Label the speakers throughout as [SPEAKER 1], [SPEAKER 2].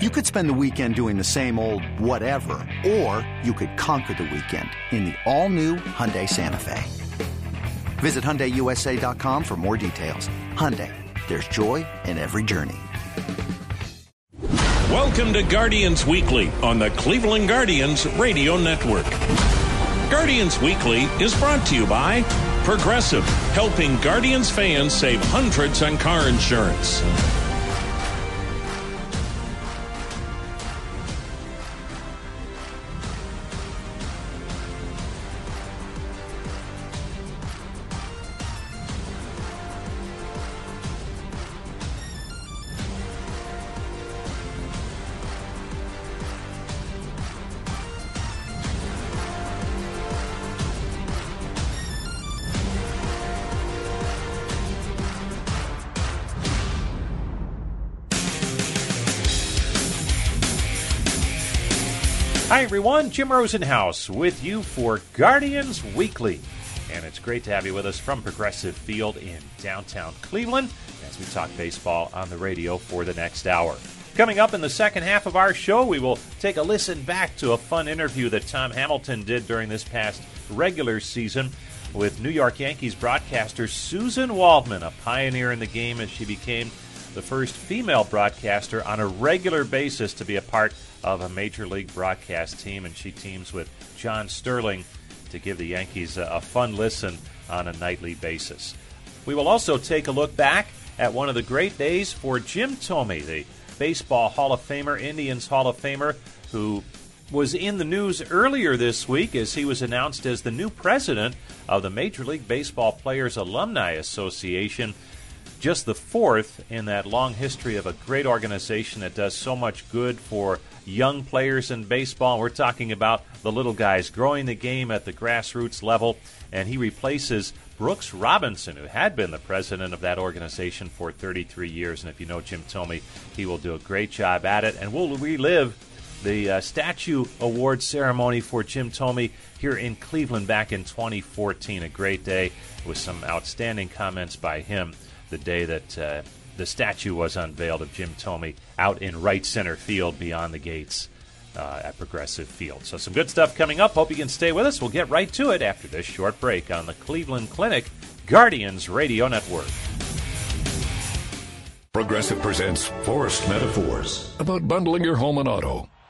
[SPEAKER 1] You could spend the weekend doing the same old whatever, or you could conquer the weekend in the all-new Hyundai Santa Fe. Visit HyundaiUSA.com for more details. Hyundai, there's joy in every journey.
[SPEAKER 2] Welcome to Guardians Weekly on the Cleveland Guardians Radio Network. Guardians Weekly is brought to you by Progressive, helping Guardians fans save hundreds on car insurance.
[SPEAKER 3] Everyone. Jim Rosenhaus with you for Guardians Weekly. And it's great to have you with us from Progressive Field in downtown Cleveland as we talk baseball on the radio for the next hour. Coming up in the second half of our show, we will take a listen back to a fun interview that Tom Hamilton did during this past regular season with New York Yankees broadcaster Suzyn Waldman, a pioneer in the game as she became the first female broadcaster on a regular basis to be a part of a major league broadcast team, and she teams with John Sterling to give the Yankees a, a fun listen on a nightly basis. We will also take a look back at one of the great days for Jim Thome, the Baseball Hall of Famer, Indians Hall of Famer, who was in the news earlier this week as he was announced as the new president of the Major League Baseball Players Alumni Association just the fourth in that long history of a great organization that does so much good for young players in baseball. We're talking about the little guys growing the game at the grassroots level, and he replaces Brooks Robinson, who had been the president of that organization for 33 years. And if you know Jim Thome, he will do a great job at it, and we'll relive the uh, statue award ceremony for Jim Thome here in Cleveland back in 2014. A great day with some outstanding comments by him the day that uh, the statue was unveiled of Jim Thome out in right center field beyond the gates uh, at Progressive Field. So, some good stuff coming up. Hope you can stay with us. We'll get right to it after this short break on the Cleveland Clinic Guardians Radio Network.
[SPEAKER 4] Progressive presents Forced Metaphors about bundling your home and auto.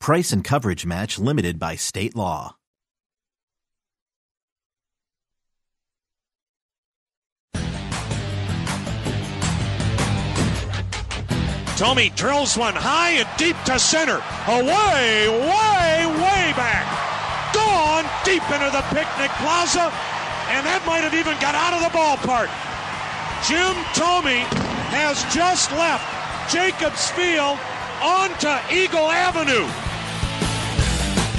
[SPEAKER 5] Price and coverage match limited by state law.
[SPEAKER 6] Thome drills one high and deep to center. Away, way, way back. Gone deep into the picnic plaza, and that might have even got out of the ballpark. Jim Thome has just left Jacobs Field onto Eagle Avenue.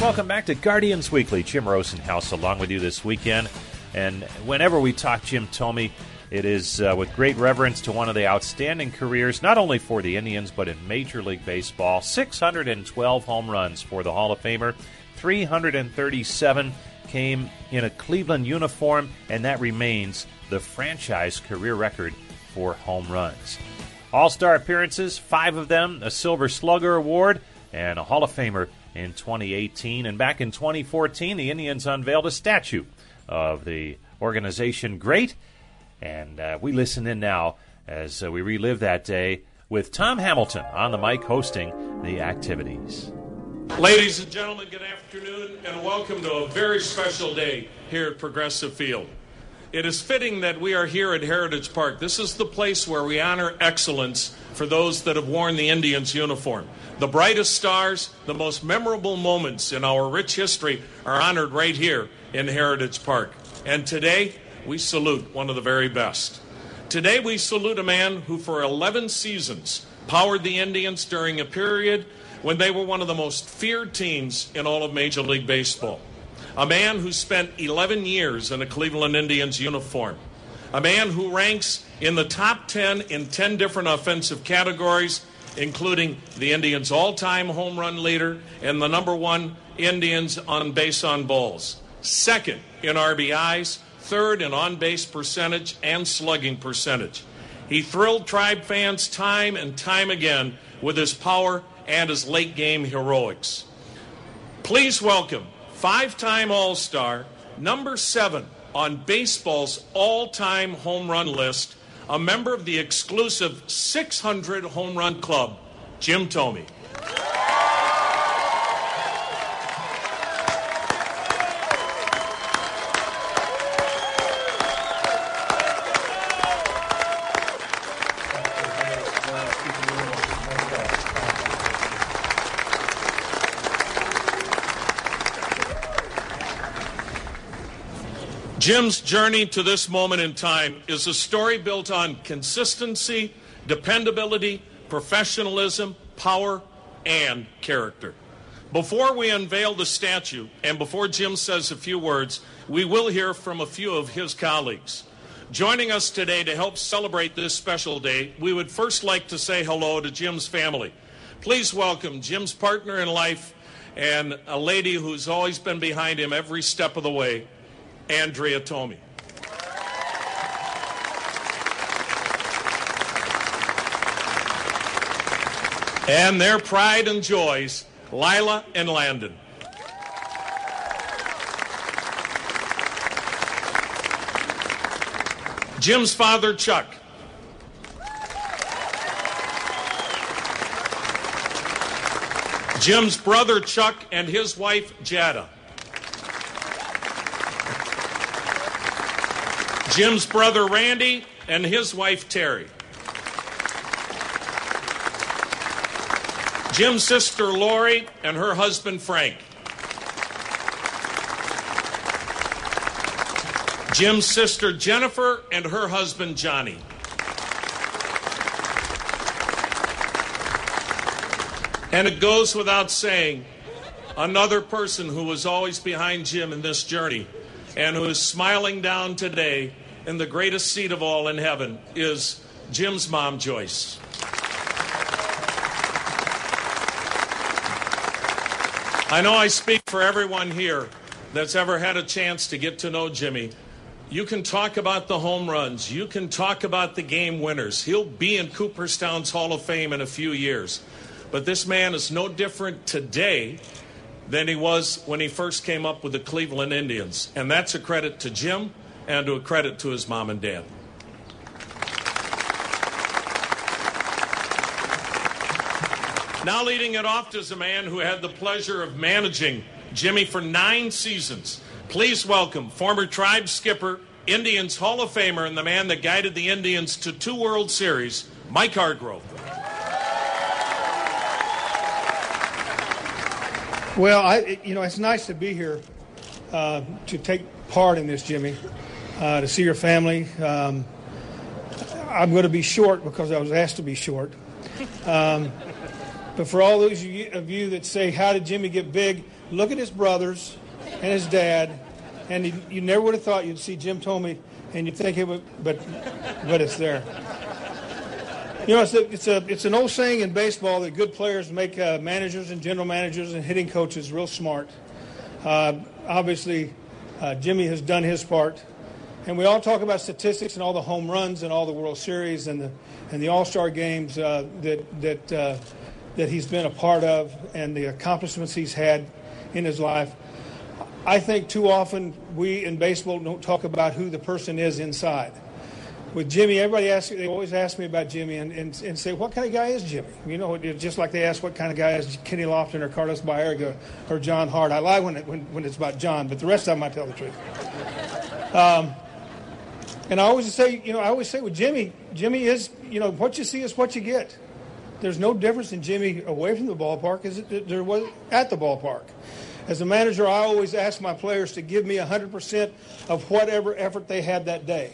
[SPEAKER 3] Welcome back to Guardians Weekly. Jim Rosenhaus along with you this weekend. And whenever we talk Jim Thome, it is uh, with great reverence to one of the outstanding careers, not only for the Indians, but in Major League Baseball. 612 home runs for the Hall of Famer, 337 came in a Cleveland uniform, and that remains the franchise career record for home runs. All star appearances, five of them, a Silver Slugger Award, and a Hall of Famer in 2018. And back in 2014, the Indians unveiled a statue of the organization great. And uh, we listen in now as uh, we relive that day with Tom Hamilton on the mic hosting the activities.
[SPEAKER 2] Ladies and gentlemen, good afternoon and welcome to a very special day here at Progressive Field. It is fitting that we are here at Heritage Park. This is the place where we honor excellence for those that have worn the Indians uniform. The brightest stars, the most memorable moments in our rich history are honored right here in Heritage Park. And today, we salute one of the very best. Today, we salute a man who, for 11 seasons, powered the Indians during a period when they were one of the most feared teams in all of Major League Baseball. A man who spent 11 years in a Cleveland Indians uniform. A man who ranks in the top 10 in 10 different offensive categories, including the Indians' all time home run leader and the number one Indians on base on balls. Second in RBIs, third in on base percentage and slugging percentage. He thrilled Tribe fans time and time again with his power and his late game heroics. Please welcome five time All Star, number seven on baseball's all time home run list, a member of the exclusive 600 home run club, Jim Thome. Jim's journey to this moment in time is a story built on consistency, dependability, professionalism, power, and character. Before we unveil the statue, and before Jim says a few words, we will hear from a few of his colleagues. Joining us today to help celebrate this special day, we would first like to say hello to Jim's family. Please welcome Jim's partner in life and a lady who's always been behind him every step of the way, Andrea Thome. And their pride and joys, Lila and Landon. Jim's father, Chuck. Jim's brother, Chuck, and his wife, Jada. Jim's brother Randy and his wife Terry. Jim's sister Lori and her husband Frank. Jim's sister Jennifer and her husband Johnny. And it goes without saying, another person who was always behind Jim in this journey and who is smiling down today in the greatest seat of all in heaven is Jim's mom, Joyce. I know I speak for everyone here that's ever had a chance to get to know Jimmy. You can talk about the home runs. You can talk about the game winners. He'll be in Cooperstown's Hall of Fame in a few years. But this man is no different today than he was when he first came up with the Cleveland Indians. And that's a credit to Jim and to a credit to his mom and dad. Now leading it off is a man who had the pleasure of managing Jimmy for nine seasons. Please welcome former tribe skipper, Indians Hall of Famer, and the man that guided the Indians to two World Series, Mike Hargrove.
[SPEAKER 7] Well, I, you know, it's nice to be here uh, to take part in this, Jimmy to see your family. Um, I'm going to be short because I was asked to be short. Um, but for all those of you that say, How did Jimmy get big? Look at his brothers and his dad. And you, you never would have thought you'd see Jim Thome and you'd think it would, but, but it's there. You know, it's a, it's a it's an old saying in baseball that good players make uh, managers and general managers and hitting coaches real smart. Uh, obviously, uh, Jimmy has done his part. And we all talk about statistics and all the home runs and all the World Series and the and the All Star games uh, that that uh, that he's been a part of and the accomplishments he's had in his life. I think too often we in baseball don't talk about who the person is inside. with Jimmy, everybody asks, they always ask me about Jimmy and, and, and say, what kind of guy is Jimmy? You know, just like they ask what kind of guy is Kenny Lofton or Carlos Baerga or John Hart. I lie when, it, when, when it's about John, but the rest of them I tell the truth. Um, and I always say, you know, I always say with Jimmy, Jimmy is, you know, what you see is what you get. There's no difference in Jimmy away from the ballpark as there was at the ballpark. As a manager, I always ask my players to give me 100% of whatever effort they had that day.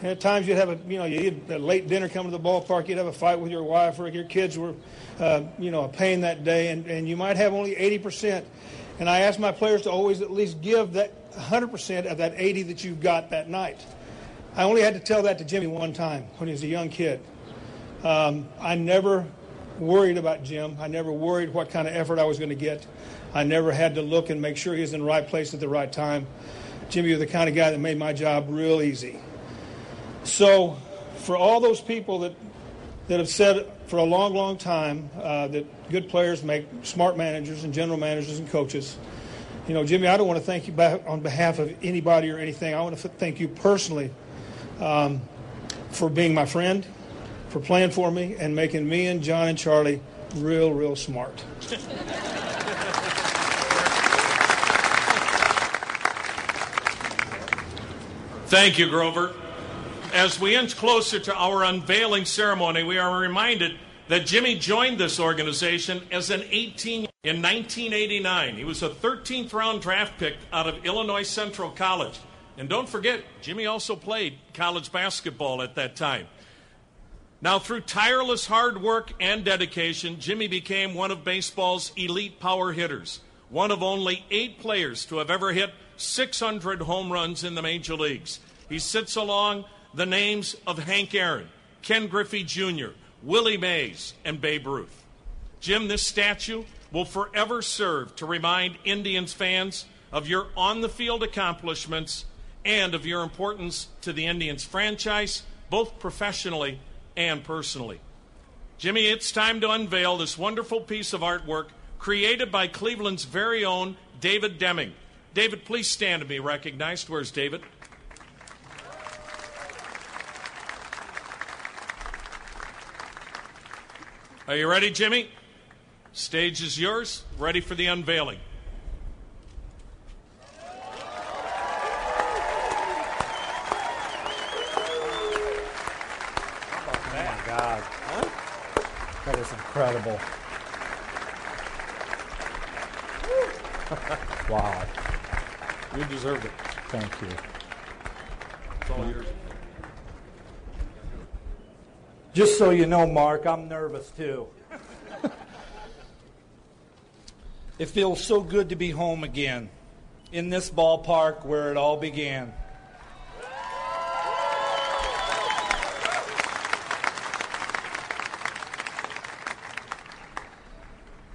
[SPEAKER 7] And at times you'd have a, you know, you had a late dinner coming to the ballpark, you'd have a fight with your wife or your kids were, uh, you know, a pain that day, and, and you might have only 80%. And I ask my players to always at least give that 100% of that 80 that you got that night. I only had to tell that to Jimmy one time when he was a young kid. Um, I never worried about Jim. I never worried what kind of effort I was going to get. I never had to look and make sure he was in the right place at the right time. Jimmy was the kind of guy that made my job real easy. So, for all those people that that have said for a long, long time uh, that good players make smart managers and general managers and coaches, you know, Jimmy, I don't want to thank you on behalf of anybody or anything. I want to thank you personally um, for being my friend, for playing for me, and making me and John and Charlie real, real smart.
[SPEAKER 2] Thank you, Grover. As we inch closer to our unveiling ceremony, we are reminded that Jimmy joined this organization as an 18 in 1989. He was a 13th round draft pick out of Illinois Central College. And don't forget, Jimmy also played college basketball at that time. Now, through tireless hard work and dedication, Jimmy became one of baseball's elite power hitters, one of only eight players to have ever hit 600 home runs in the major leagues. He sits along the names of Hank Aaron, Ken Griffey Jr., Willie Mays, and Babe Ruth. Jim, this statue will forever serve to remind Indians fans of your on the field accomplishments and of your importance to the Indians franchise, both professionally and personally. Jimmy, it's time to unveil this wonderful piece of artwork created by Cleveland's very own David Deming. David, please stand to be recognized. Where's David? Are you ready, Jimmy? Stage is yours. Ready for the unveiling.
[SPEAKER 8] God. That is incredible. wow.
[SPEAKER 2] You deserve it.
[SPEAKER 8] Thank you.
[SPEAKER 2] It's all yours.
[SPEAKER 8] Just so you know, Mark, I'm nervous too. it feels so good to be home again, in this ballpark where it all began.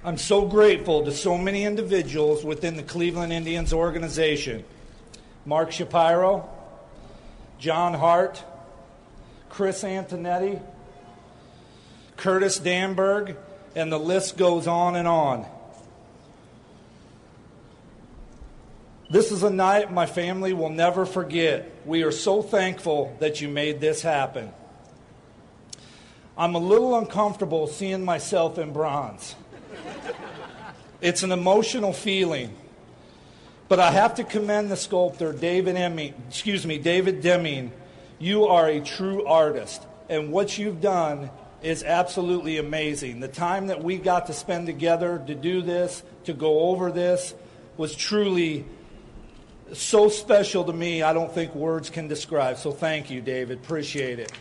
[SPEAKER 8] I'm so grateful to so many individuals within the Cleveland Indians organization Mark Shapiro, John Hart, Chris Antonetti, Curtis Danburg, and the list goes on and on. This is a night my family will never forget. We are so thankful that you made this happen. I'm a little uncomfortable seeing myself in bronze. It's an emotional feeling. But I have to commend the sculptor, David Deming. Excuse me, David Deming. You are a true artist, and what you've done is absolutely amazing. The time that we got to spend together to do this, to go over this, was truly so special to me. I don't think words can describe. So thank you, David. Appreciate it.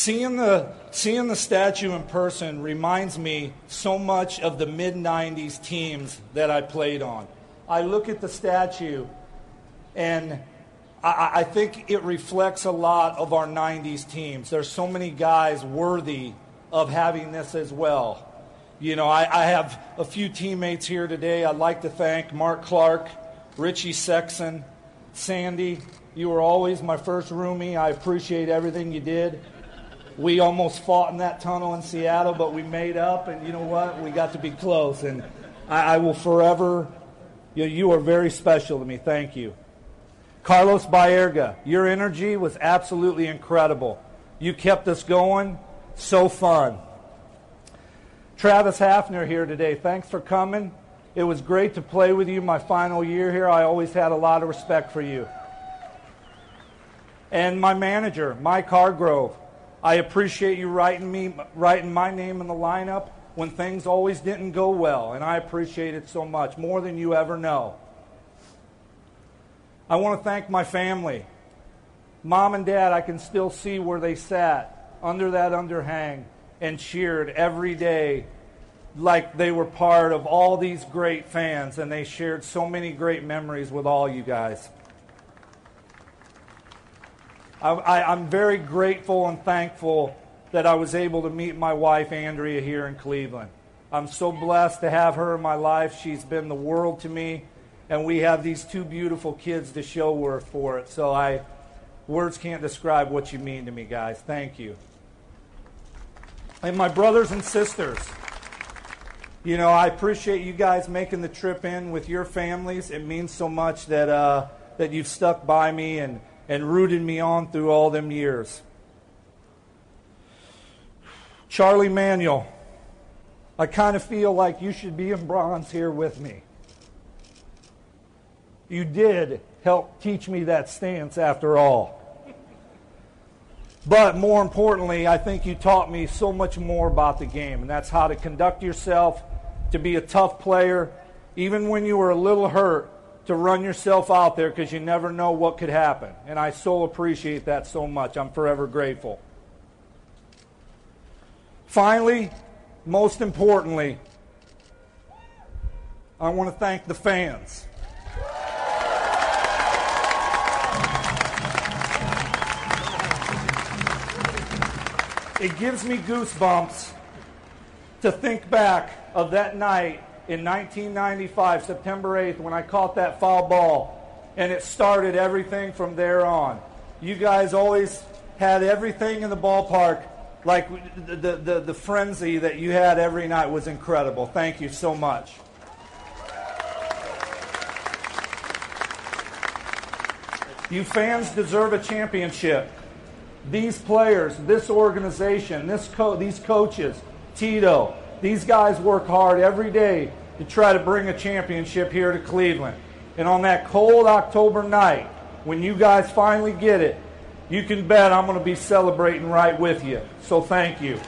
[SPEAKER 8] Seeing the, seeing the statue in person reminds me so much of the mid 90s teams that I played on. I look at the statue and I, I think it reflects a lot of our 90s teams. There's so many guys worthy of having this as well. You know, I, I have a few teammates here today. I'd like to thank Mark Clark, Richie Sexson, Sandy. You were always my first roomie. I appreciate everything you did. We almost fought in that tunnel in Seattle, but we made up, and you know what? We got to be close. And I, I will forever You, you are very special to me. Thank you. Carlos Baerga, your energy was absolutely incredible. You kept us going. So fun. Travis Hafner here today. Thanks for coming. It was great to play with you my final year here. I always had a lot of respect for you. And my manager, Mike Hargrove. I appreciate you writing me writing my name in the lineup when things always didn't go well, and I appreciate it so much, more than you ever know. I want to thank my family. Mom and dad, I can still see where they sat under that underhang and cheered every day like they were part of all these great fans, and they shared so many great memories with all you guys. I, am very grateful and thankful that I was able to meet my wife, Andrea, here in Cleveland. I'm so blessed to have her in my life. She's been the world to me, and we have these two beautiful kids to show her for it. So I, words can't describe what you mean to me, guys. Thank you. And my brothers and sisters, you know, I appreciate you guys making the trip in with your families. It means so much that uh, that you've stuck by me and and rooted me on through all them years. Charlie Manuel, I kind of feel like you should be in bronze here with me. You did help teach me that stance after all. But more importantly, I think you taught me so much more about the game, and that's how to conduct yourself, to be a tough player, even when you were a little hurt, to run yourself out there because you never know what could happen. And I so appreciate that so much. I'm forever grateful. Finally, most importantly, I want to thank the fans. It gives me goosebumps to think back of that night in 1995, September 8th, when I caught that foul ball. And it started everything from there on. You guys always had everything in the ballpark. Like the, the, the frenzy that you had every night was incredible. Thank you so much. You fans deserve a championship. These players, this organization, this co- these coaches, Tito, these guys work hard every day to try to bring a championship here to Cleveland. And on that cold October night, when you guys finally get it, you can bet I'm going to be celebrating right with you. So thank you.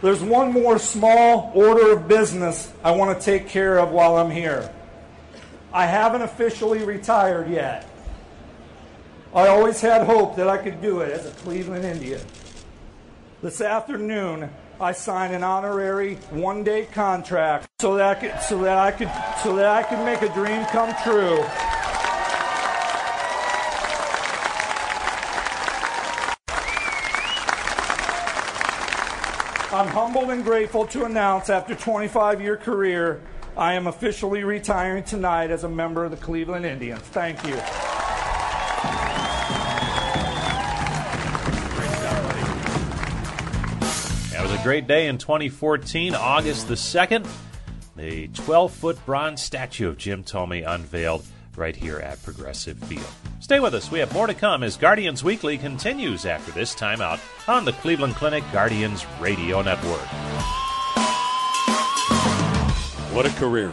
[SPEAKER 8] There's one more small order of business I want to take care of while I'm here. I haven't officially retired yet. I always had hope that I could do it as a Cleveland Indian. This afternoon, I signed an honorary one-day contract so that I could, so that I could, so that I could make a dream come true. I'm humbled and grateful to announce after 25 year career, I am officially retiring tonight as a member of the Cleveland Indians. Thank you.
[SPEAKER 3] Great day in 2014, August the 2nd. The 12 foot bronze statue of Jim Thome unveiled right here at Progressive Field. Stay with us. We have more to come as Guardians Weekly continues after this timeout on the Cleveland Clinic Guardians Radio Network.
[SPEAKER 2] What a career.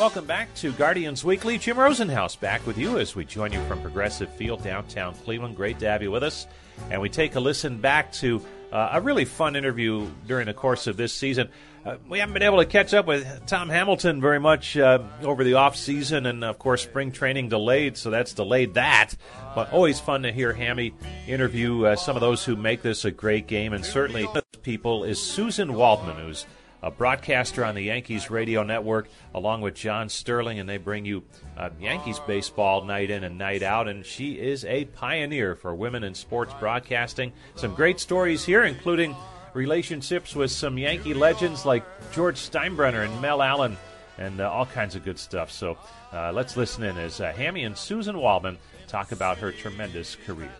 [SPEAKER 3] Welcome back to Guardians Weekly. Jim Rosenhaus back with you as we join you from Progressive Field, downtown Cleveland. Great to have you with us. And we take a listen back to uh, a really fun interview during the course of this season. Uh, we haven't been able to catch up with Tom Hamilton very much uh, over the off season, and of course, spring training delayed, so that's delayed that. But always fun to hear Hammy interview uh, some of those who make this a great game, and certainly people is Suzyn Waldman, who's a broadcaster on the Yankees radio network, along with John Sterling, and they bring you uh, Yankees baseball night in and night out. And she is a pioneer for women in sports broadcasting. Some great stories here, including relationships with some Yankee legends like George Steinbrenner and Mel Allen, and uh, all kinds of good stuff. So uh, let's listen in as uh, Hammy and Suzyn Waldman talk about her tremendous career.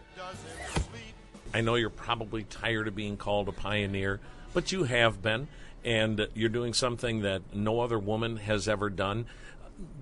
[SPEAKER 2] I know you're probably tired of being called a pioneer, but you have been and you're doing something that no other woman has ever done.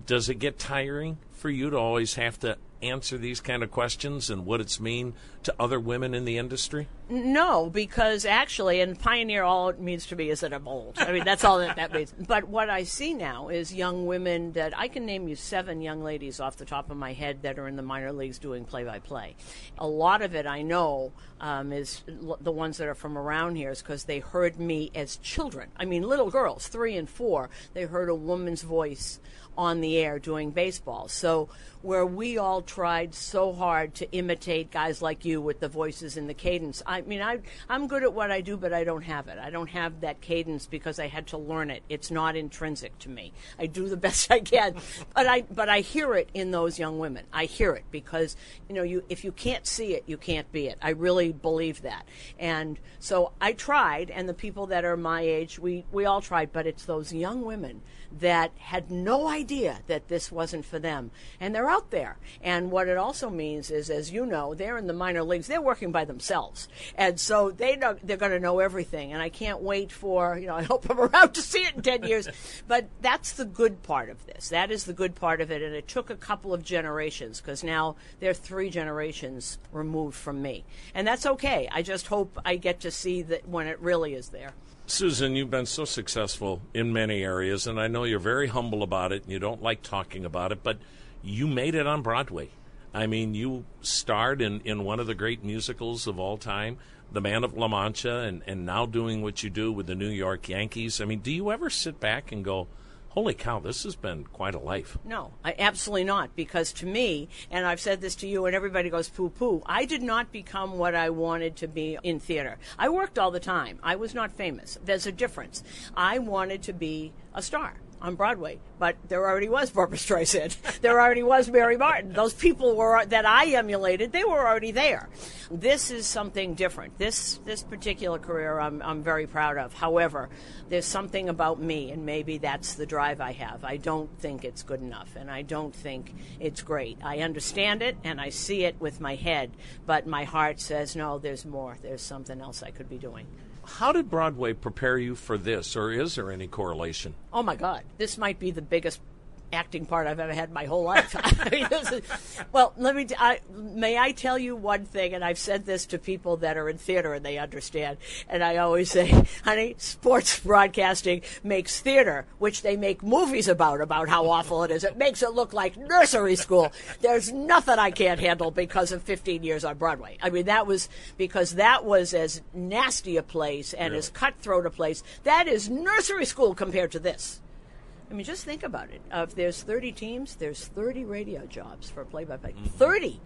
[SPEAKER 2] Does it get tiring for you to always have to answer these kind of questions and what it's mean to other women in the industry?
[SPEAKER 9] No, because actually, and pioneer, all it means to me is that I'm old. I mean, that's all that, that means. But what I see now is young women that I can name you seven young ladies off the top of my head that are in the minor leagues doing play by play. A lot of it I know um, is l- the ones that are from around here is because they heard me as children. I mean, little girls, three and four, they heard a woman's voice on the air doing baseball. So where we all tried so hard to imitate guys like you with the voices and the cadence. I mean, I I'm good at what I do, but I don't have it. I don't have that cadence because I had to learn it. It's not intrinsic to me. I do the best I can, but I but I hear it in those young women. I hear it because you know you if you can't see it, you can't be it. I really believe that, and so I tried. And the people that are my age, we we all tried, but it's those young women that had no idea that this wasn't for them, and they're out there. And what it also means is, as you know, they're in the minor leagues. They're working by themselves, and so they know they're going to know everything. And I can't wait for you know. I hope I'm around to see it in ten years. But that's the good part of this. That is the good part of it. And it took a couple of generations because now they're three generations removed from me, and that's okay. I just hope I get to see that when it really is there.
[SPEAKER 2] Suzyn, you've been so successful in many areas, and I know you're very humble about it and you don't like talking about it, but you made it on Broadway. I mean, you starred in, in one of the great musicals of all time, The Man of La Mancha, and, and now doing what you do with the New York Yankees. I mean, do you ever sit back and go, holy cow, this has been quite a life.
[SPEAKER 9] No, I, absolutely not. Because to me, and I've said this to you, and everybody goes poo poo, I did not become what I wanted to be in theater. I worked all the time. I was not famous. There's a difference. I wanted to be a star on Broadway, but there already was Barbra Streisand. there already was Mary Martin. Those people were that I emulated. They were already there. This is something different. This this particular career, I'm I'm very proud of. However, there's something about me, and maybe that's the drive I have. I don't think it's good enough, and I don't think it's great. I understand it and I see it with my head, but my heart says no. There's more. There's something else I could be doing.
[SPEAKER 2] How did Broadway prepare you for this, or is there any correlation?
[SPEAKER 9] Oh my God, this might be the biggest acting part I've ever had in my whole life. I mean, is, well, let me. T- I, may I tell you one thing? And I've said this to people that are in theater and they understand. And I always say, honey, sports broadcasting makes theater, which they make movies about, about how awful it is. It makes it look like nursery school. There's nothing I can't handle because of 15 years on Broadway. I mean, that was because that was as nasty a place and really? as cutthroat a place. That is nursery school compared to this. I mean, just think about it. Uh, if there's 30 teams, there's 30 radio jobs for play-by-play. Mm-hmm. 30,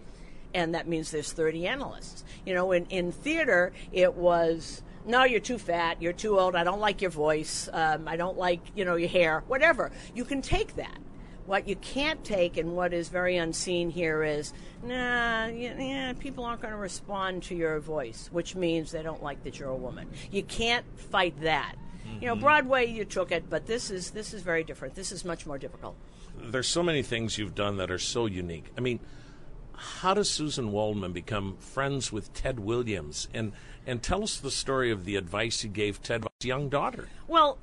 [SPEAKER 9] and that means there's 30 analysts. You know, in in theater, it was no, you're too fat, you're too old, I don't like your voice, um, I don't like you know your hair, whatever. You can take that. What you can't take, and what is very unseen here, is nah, yeah, people aren't going to respond to your voice, which means they don't like that you're a woman. You can't fight that. You know, mm-hmm. Broadway you took it, but this is this is very different. This is much more difficult.
[SPEAKER 2] There's so many things you've done that are so unique. I mean, how does Suzyn Waldman become friends with Ted Williams? And and tell us the story of the advice he gave Ted's young daughter.
[SPEAKER 9] Well,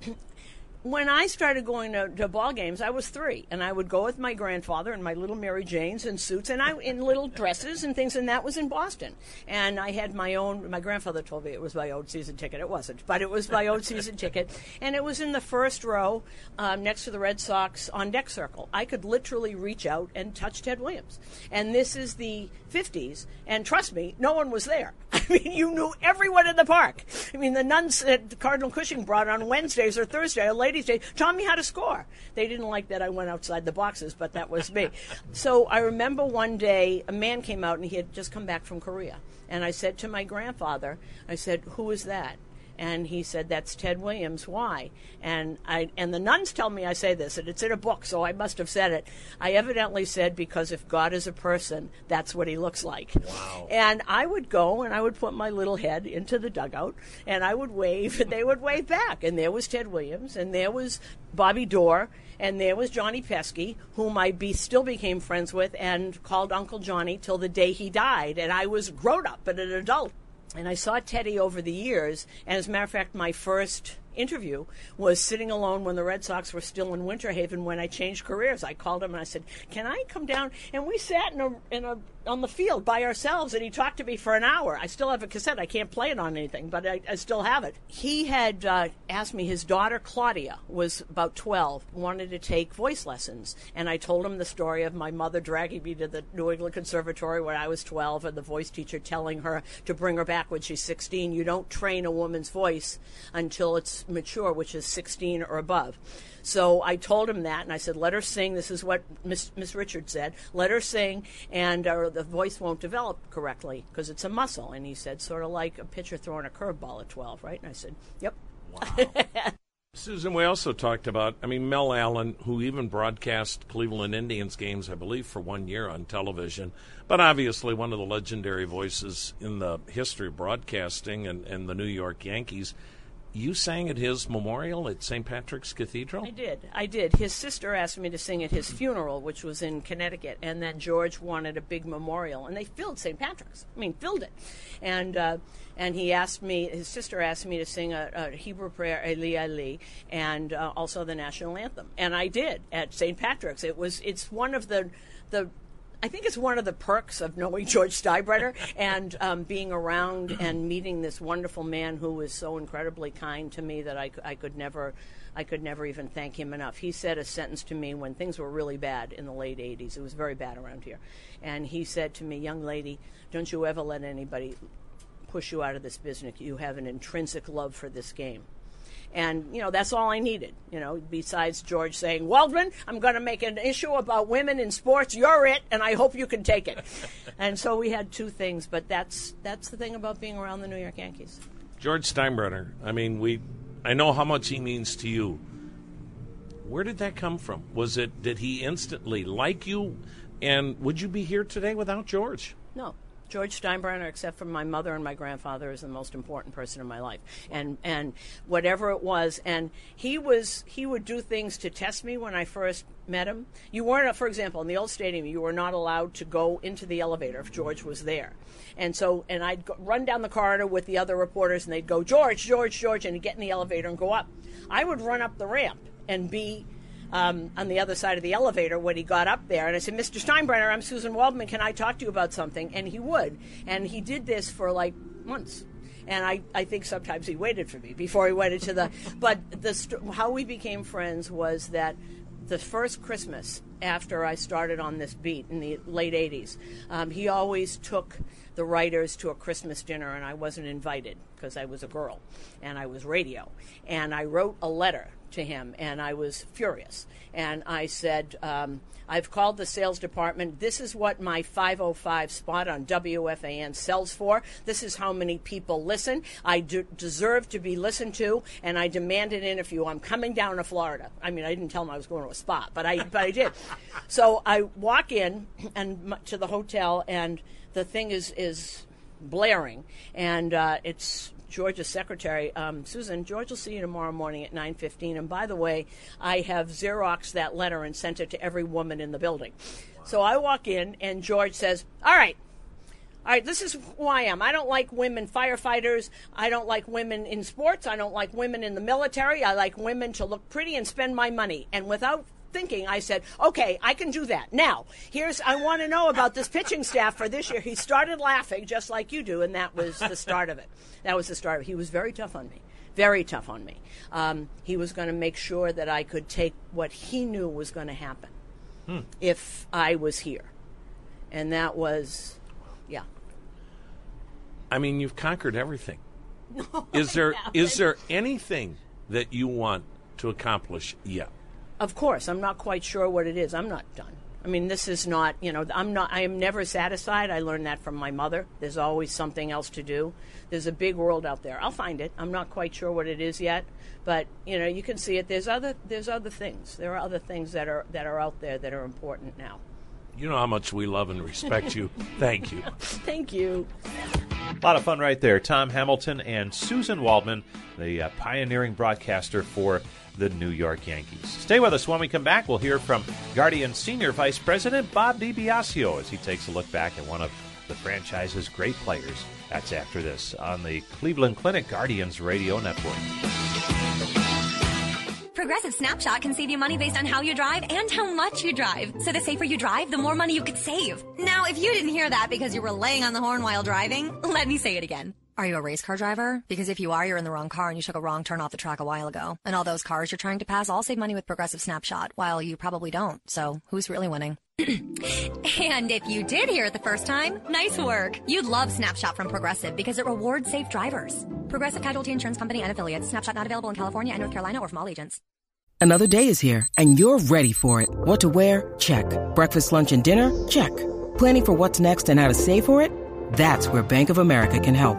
[SPEAKER 9] when I started going to, to ball games, I was three, and I would go with my grandfather and my little Mary Janes in suits, and I in little dresses and things, and that was in Boston. And I had my own. My grandfather told me it was my own season ticket. It wasn't, but it was my own season ticket, and it was in the first row um, next to the Red Sox on deck circle. I could literally reach out and touch Ted Williams, and this is the 50s, and trust me, no one was there. I mean, you knew everyone in the park. I mean, the nuns that Cardinal Cushing brought on Wednesdays or Thursday, ladies' day, taught me how to score. They didn't like that I went outside the boxes, but that was me. so I remember one day a man came out and he had just come back from Korea. And I said to my grandfather, I said, Who is that? And he said, "That's Ted Williams. Why?" And I and the nuns tell me I say this, and it's in a book, so I must have said it. I evidently said because if God is a person, that's what he looks like. Wow. And I would go and I would put my little head into the dugout, and I would wave, and they would wave back. And there was Ted Williams, and there was Bobby Doerr, and there was Johnny Pesky, whom I be, still became friends with and called Uncle Johnny till the day he died. And I was grown up and an adult. And I saw Teddy over the years. And as a matter of fact, my first interview was sitting alone when the Red Sox were still in Winter Haven when I changed careers. I called him and I said, "Can I come down?" And we sat in a in a on the field by ourselves, and he talked to me for an hour. I still have a cassette. I can't play it on anything, but I, I still have it. He had uh, asked me. His daughter Claudia was about twelve, wanted to take voice lessons, and I told him the story of my mother dragging me to the New England Conservatory when I was twelve, and the voice teacher telling her to bring her back when she's sixteen. You don't train a woman's voice until it's mature, which is 16 or above. So I told him that, and I said, "Let her sing." This is what Miss, Miss Richards said. Let her sing, and uh, the voice won't develop correctly because it's a muscle. And he said, sort of like a pitcher throwing a curveball at 12, right? And I said, "Yep."
[SPEAKER 2] Wow. Suzyn, we also talked about, I mean, Mel Allen, who even broadcast Cleveland Indians games, I believe, for one year on television, but obviously one of the legendary voices in the history of broadcasting and, and the New York Yankees you sang at his memorial at St. Patrick's Cathedral?
[SPEAKER 9] I did. I did. His sister asked me to sing at his funeral, which was in Connecticut, and then George wanted a big memorial, and they filled St. Patrick's. I mean, filled it. And uh, and he asked me, his sister asked me to sing a, a Hebrew prayer, Eli Eli, and uh, also the national anthem, and I did at St. Patrick's. It was it's one of the the I think it's one of the perks of knowing George Steinbrenner and um, being around and meeting this wonderful man who was so incredibly kind to me that I, I could never. I could never even thank him enough. He said a sentence to me when things were really bad in the late 80s. It was very bad around here. And he said to me, Young lady, don't you ever let anybody push you out of this business. You have an intrinsic love for this game. And, you know, that's all I needed, you know, besides George saying, Waldman, I'm going to make an issue about women in sports. You're it, and I hope you can take it. and so we had two things, but that's, that's the thing about being around the New York Yankees.
[SPEAKER 2] George Steinbrenner, I mean, we, I know how much he means to you. Where did that come from? Was it, did he instantly like you? And would you be here today without George?
[SPEAKER 9] No. George Steinbrenner, except for my mother and my grandfather, is the most important person in my life. And and whatever it was, and he was he would do things to test me when I first met him. You weren't, for example, in the old stadium, you were not allowed to go into the elevator if George was there. And so, and I'd go, run down the corridor with the other reporters, and they'd go, George, George, George, and get in the elevator and go up. I would run up the ramp and be um, on the other side of the elevator when he got up there. And I said, Mr. Steinbrenner, I'm Suzyn Waldman. Can I talk to you about something? And he would. And he did this for like months. And I, I think sometimes he waited for me before he went into the. But the st- how we became friends was that the first Christmas after I started on this beat in the late 80s, um, he always took the writers to a Christmas dinner, and I wasn't invited because I was a girl and I was radio. And I wrote a letter to him, and I was furious. And I said, um, I've called the sales department. This is what my 505 spot on WFAN sells for. This is how many people listen. I d- deserve to be listened to, and I demand an interview. I'm coming down to Florida. I mean, I didn't tell him I was going to a spot, but I, but I did. So I walk in and to the hotel, and the thing is is blaring, and uh, it's George's secretary, um, Suzyn, George will see you tomorrow morning at 9.15. And by the way, I have Xeroxed that letter and sent it to every woman in the building. So I walk in, and George says, all right, All right, this is who I am. I don't like women firefighters. I don't like women in sports. I don't like women in the military. I like women to look pretty and spend my money. And without thinking, I said, okay, I can do that. Now, here's, I want to know about this pitching staff for this year. He started laughing just like you do, and that was the start of it. That was the start of it. He was very tough on me. Very tough on me. Um, he was going to make sure that I could take what he knew was going to happen
[SPEAKER 3] Hmm.
[SPEAKER 9] if I was here. And that was, yeah.
[SPEAKER 2] I mean, you've conquered everything. is there is there anything that you want to accomplish yet?
[SPEAKER 9] Of course, I'm not quite sure what it is. I'm not done. I mean, this is not, you know, I'm not, I am never satisfied. I learned that from my mother. There's always something else to do. There's a big world out there. I'll find it. I'm not quite sure what it is yet, but you know, you can see it. There's other, there's other things. There are other things that are that are out there that are important now.
[SPEAKER 2] You know how much we love and respect you. Thank you.
[SPEAKER 9] Thank you.
[SPEAKER 3] A lot of fun right there. Tom Hamilton and Suzyn Waldman, the uh, pioneering broadcaster for the New York Yankees. Stay with us. When we come back, we'll hear from Guardian Senior Vice President Bob DiBiasio as he takes a look back at one of the franchise's great players. That's after this on the Cleveland Clinic Guardians Radio Network.
[SPEAKER 10] Progressive Snapshot can save you money based on how you drive and how much you drive. So the safer you drive, the more money you could save. Now, if you didn't hear that because you were laying on the horn while driving, let me say it again. Are you a race car driver? Because if you are, you're in the wrong car and you took a wrong turn off the track a while ago. And all those cars you're trying to pass all save money with Progressive Snapshot, while you probably don't. So who's really winning? and if you did hear it the first time, nice work. You'd love Snapshot from Progressive because it rewards safe drivers. Progressive Casualty Insurance Company and affiliates. Snapshot not available in California and North Carolina or from all agents.
[SPEAKER 11] Another day is here, and you're ready for it. What to wear? Check. Breakfast, lunch, and dinner? Check. Planning for what's next and how to save for it? That's where Bank of America can help.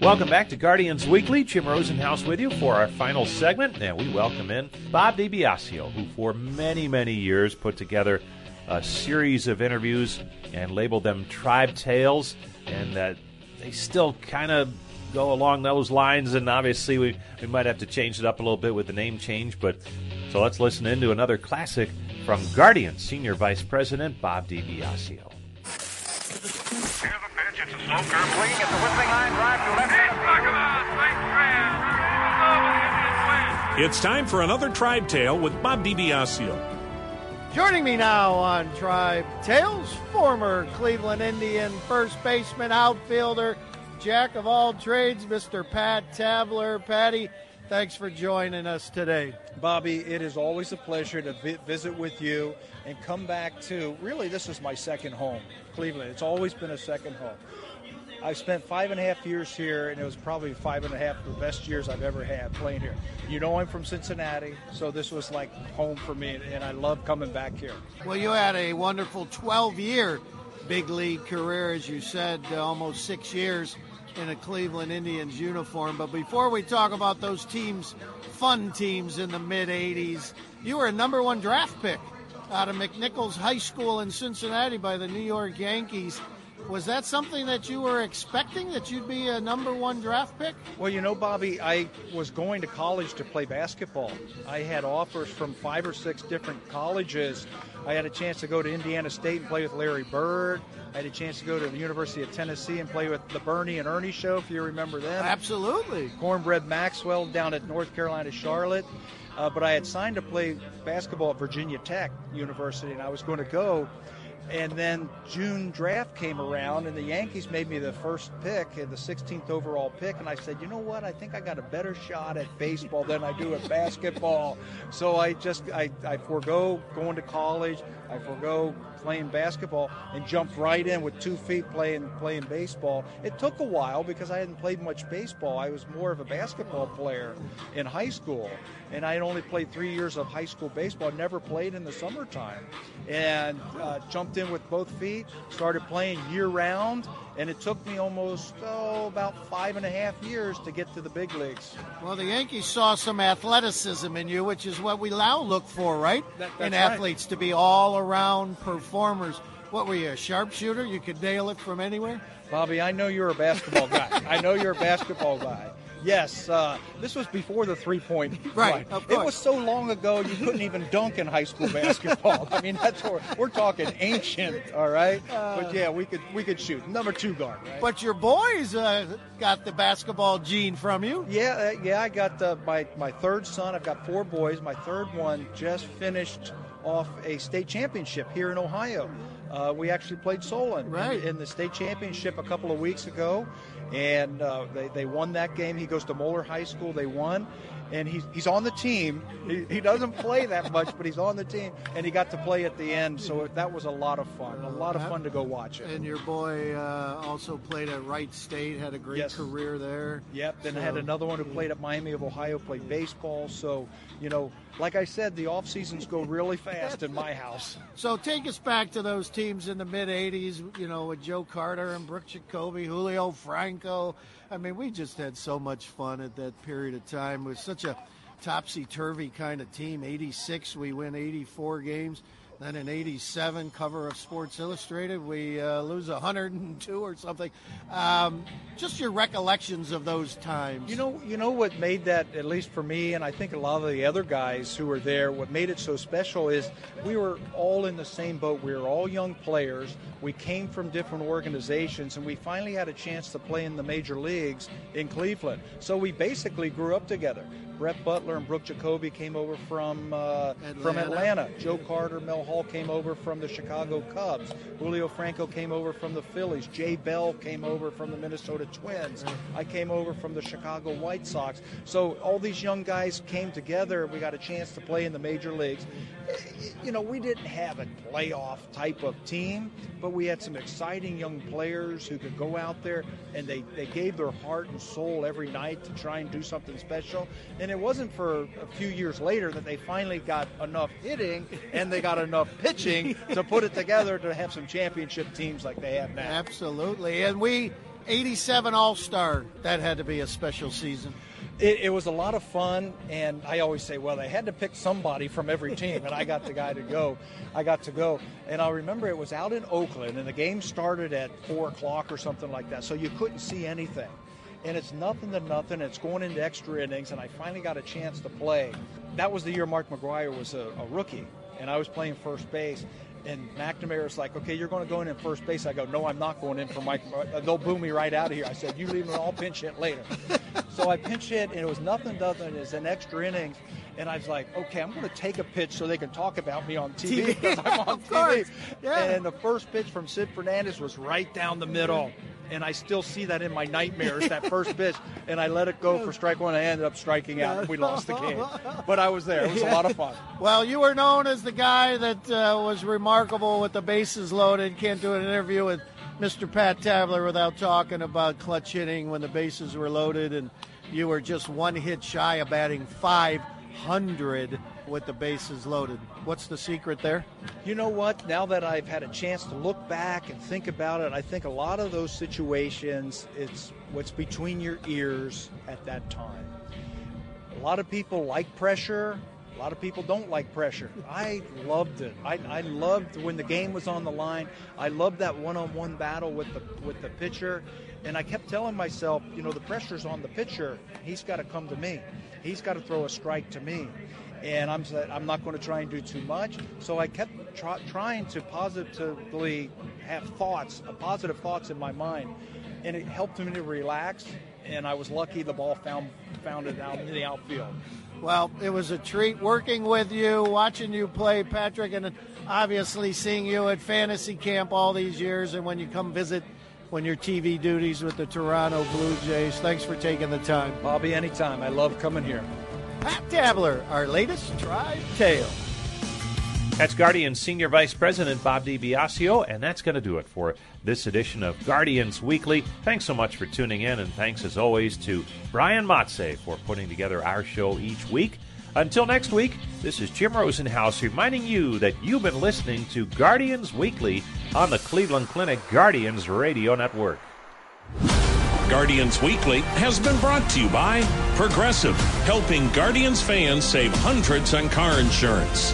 [SPEAKER 3] Welcome back to Guardians Weekly. Jim Rosenhaus with you for our final segment. And we welcome in Bob DiBiasio, who for many, many years put together a series of interviews and labeled them Tribe Tales. And that they still kind of go along those lines. And obviously, we, we might have to change it up a little bit with the name change. But so let's listen into another classic from Guardian Senior Vice President Bob DiBiasio.
[SPEAKER 12] It's a slow curve swing at the whistling line drive to left center field.
[SPEAKER 2] It's time for another Tribe Tale with Bob DiBiasio.
[SPEAKER 13] Joining me now on Tribe Tales, former Cleveland Indian first baseman, outfielder, jack of all trades, Mr. Pat Tabler. Patty, thanks for joining us today.
[SPEAKER 14] Bobby, it is always a pleasure to vi- visit with you and come back to really, this is my second home, Cleveland. It's always been a second home. I spent five and a half years here, and it was probably five and a half of the best years I've ever had playing here. You know, I'm from Cincinnati, so this was like home for me, and I love coming back here.
[SPEAKER 13] Well, you had a wonderful 12 year big league career, as you said, uh, almost six years in a Cleveland Indians uniform. But before we talk about those teams, fun teams in the mid 80s, you were a number one draft pick out of McNichols High School in Cincinnati by the New York Yankees. Was that something that you were expecting that you'd be a number one draft pick?
[SPEAKER 14] Well, you know, Bobby, I was going to college to play basketball. I had offers from five or six different colleges. I had a chance to go to Indiana State and play with Larry Bird. I had a chance to go to the University of Tennessee and play with the Bernie and Ernie show, if you remember them.
[SPEAKER 13] Absolutely.
[SPEAKER 14] Cornbread Maxwell down at North Carolina Charlotte. Uh, but I had signed to play basketball at Virginia Tech University, and I was going to go. And then June draft came around, and the Yankees made me the first pick, and the 16th overall pick. And I said, you know what? I think I got a better shot at baseball than I do at basketball. So I just I, I forego going to college, I forego playing basketball and jumped right in with two feet playing playing baseball. It took a while because I hadn't played much baseball. I was more of a basketball player in high school, and I had only played three years of high school baseball. Never played in the summertime, and uh, jumped in with both feet. Started playing year round, and it took me almost oh about five and a half years to get to the big leagues.
[SPEAKER 13] Well, the Yankees saw some athleticism in you, which is what we now look for, right?
[SPEAKER 14] That-
[SPEAKER 13] in
[SPEAKER 14] that's right.
[SPEAKER 13] athletes to be all around performers. What were you, a sharpshooter? You could nail it from anywhere?
[SPEAKER 14] Bobby, I know you're a basketball guy. I know you're a basketball guy. Yes, uh, this was before the three point
[SPEAKER 13] Right,
[SPEAKER 14] It was so long ago you couldn't even dunk in high school basketball. I mean, that's what we're, talking ancient, all right? but yeah, we could we could shoot number two guard. Right?
[SPEAKER 13] But your boys uh, got the basketball gene from you.
[SPEAKER 14] Yeah, uh, yeah. I got uh, my my third son. I've got four boys. My third one just finished off a state championship here in Ohio. Uh, we actually played Solon
[SPEAKER 13] Right.
[SPEAKER 14] in, in the state championship a couple of weeks ago, and uh, they they won that game. He goes to Moeller High School. They won. And he's, he's on the team. He, he doesn't play that much, but he's on the team, and he got to play at the end. So that was a lot of fun. A lot of fun to go watch it.
[SPEAKER 13] And your boy uh, also played at Wright State, had a great
[SPEAKER 14] Yes.
[SPEAKER 13] career there.
[SPEAKER 14] Yep. Then I
[SPEAKER 13] So-
[SPEAKER 14] had another one who played at Miami of Ohio, played baseball. So, you know, like I said, the off seasons go really fast in my house.
[SPEAKER 13] So take us back to those teams in the mid '80s. You know, with Joe Carter and Brooke Jacoby, Julio Franco. I mean, we just had so much fun at that period of time. It was such a topsy-turvy kind of team. '86, we win 84 games. Then in '87, cover of Sports Illustrated, we uh, lose 102 or something. Um, just your recollections of those times.
[SPEAKER 14] You know, you know what made that, at least for me, and I think a lot of the other guys who were there, what made it so special is we were all in the same boat. We were all young players. We came from different organizations, and we finally had a chance to play in the major leagues in Cleveland. So we basically grew up together. Brett Butler and Brooke Jacoby came over from uh, from
[SPEAKER 13] Atlanta.
[SPEAKER 14] Atlanta. Joe Carter, Mel Hall came over from the Chicago Cubs. Julio Franco came over from the Phillies. Jay Bell came over from the Minnesota Twins. I came over from the Chicago White Sox. So all these young guys came together. We got a chance to play in the major leagues. You know, we didn't have a playoff type of team, but we had some exciting young players who could go out there and they, they gave their heart and soul every night to try and do something special. And it wasn't for a few years later that they finally got enough hitting and they got enough pitching to put it together to have some championship teams like they have now.
[SPEAKER 13] Absolutely. And we, 87 All Star, that had to be a special season.
[SPEAKER 14] It, it was a lot of fun, and I always say, well, they had to pick somebody from every team, and I got the guy to go. I got to go, and I remember it was out in Oakland, and the game started at four o'clock or something like that, so you couldn't see anything. And it's nothing to nothing. It's going into extra innings, and I finally got a chance to play. That was the year Mark McGwire was a, a rookie, and I was playing first base. And McNamara's like, okay, you're going to go in at first base. I go, no, I'm not going in for Mike. uh, They'll boo me right out of here. I said, you leave me, I'll pinch hit later. so I pinch hit, and it was nothing, nothing. It's an extra innings. And I was like, okay, I'm going to take a pitch so they can talk about me on TV because I'm on. TV.
[SPEAKER 13] Yeah.
[SPEAKER 14] And the first pitch from Sid Fernandez was right down the middle. And I still see that in my nightmares, that first pitch. And I let it go for strike one. I ended up striking out, and we lost the game. But I was there. It was a lot of fun.
[SPEAKER 13] Well, you were known as the guy that uh, was remarkable with the bases loaded. Can't do an interview with Mr. Pat Tabler without talking about clutch hitting when the bases were loaded, and you were just one hit shy of batting 500 with the bases loaded. What's the secret there?
[SPEAKER 14] You know what? Now that I've had a chance to look back and think about it, I think a lot of those situations, it's what's between your ears at that time. A lot of people like pressure. A lot of people don't like pressure. I loved it. I, I loved when the game was on the line. I loved that one-on-one battle with the with the pitcher, and I kept telling myself, you know, the pressure's on the pitcher. He's got to come to me. He's got to throw a strike to me, and I'm I'm not going to try and do too much. So I kept try, trying to positively have thoughts, positive thoughts in my mind, and it helped me to relax. And I was lucky the ball found found it out in the outfield.
[SPEAKER 13] Well, it was a treat working with you, watching you play, Patrick, and obviously seeing you at fantasy camp all these years, and when you come visit when your TV duties with the Toronto Blue Jays. Thanks for taking the time.
[SPEAKER 14] Bobby, anytime. I love coming here.
[SPEAKER 13] Pat Tabler, our latest Tribe Tale.
[SPEAKER 3] That's Guardians Senior Vice President Bob DiBiasio, and that's going to do it for this edition of Guardians Weekly. Thanks so much for tuning in, and thanks as always to Brian Motze for putting together our show each week. Until next week, this is Jim Rosenhaus reminding you that you've been listening to Guardians Weekly on the Cleveland Clinic Guardians Radio Network.
[SPEAKER 2] Guardians Weekly has been brought to you by Progressive, helping Guardians fans save hundreds on car insurance.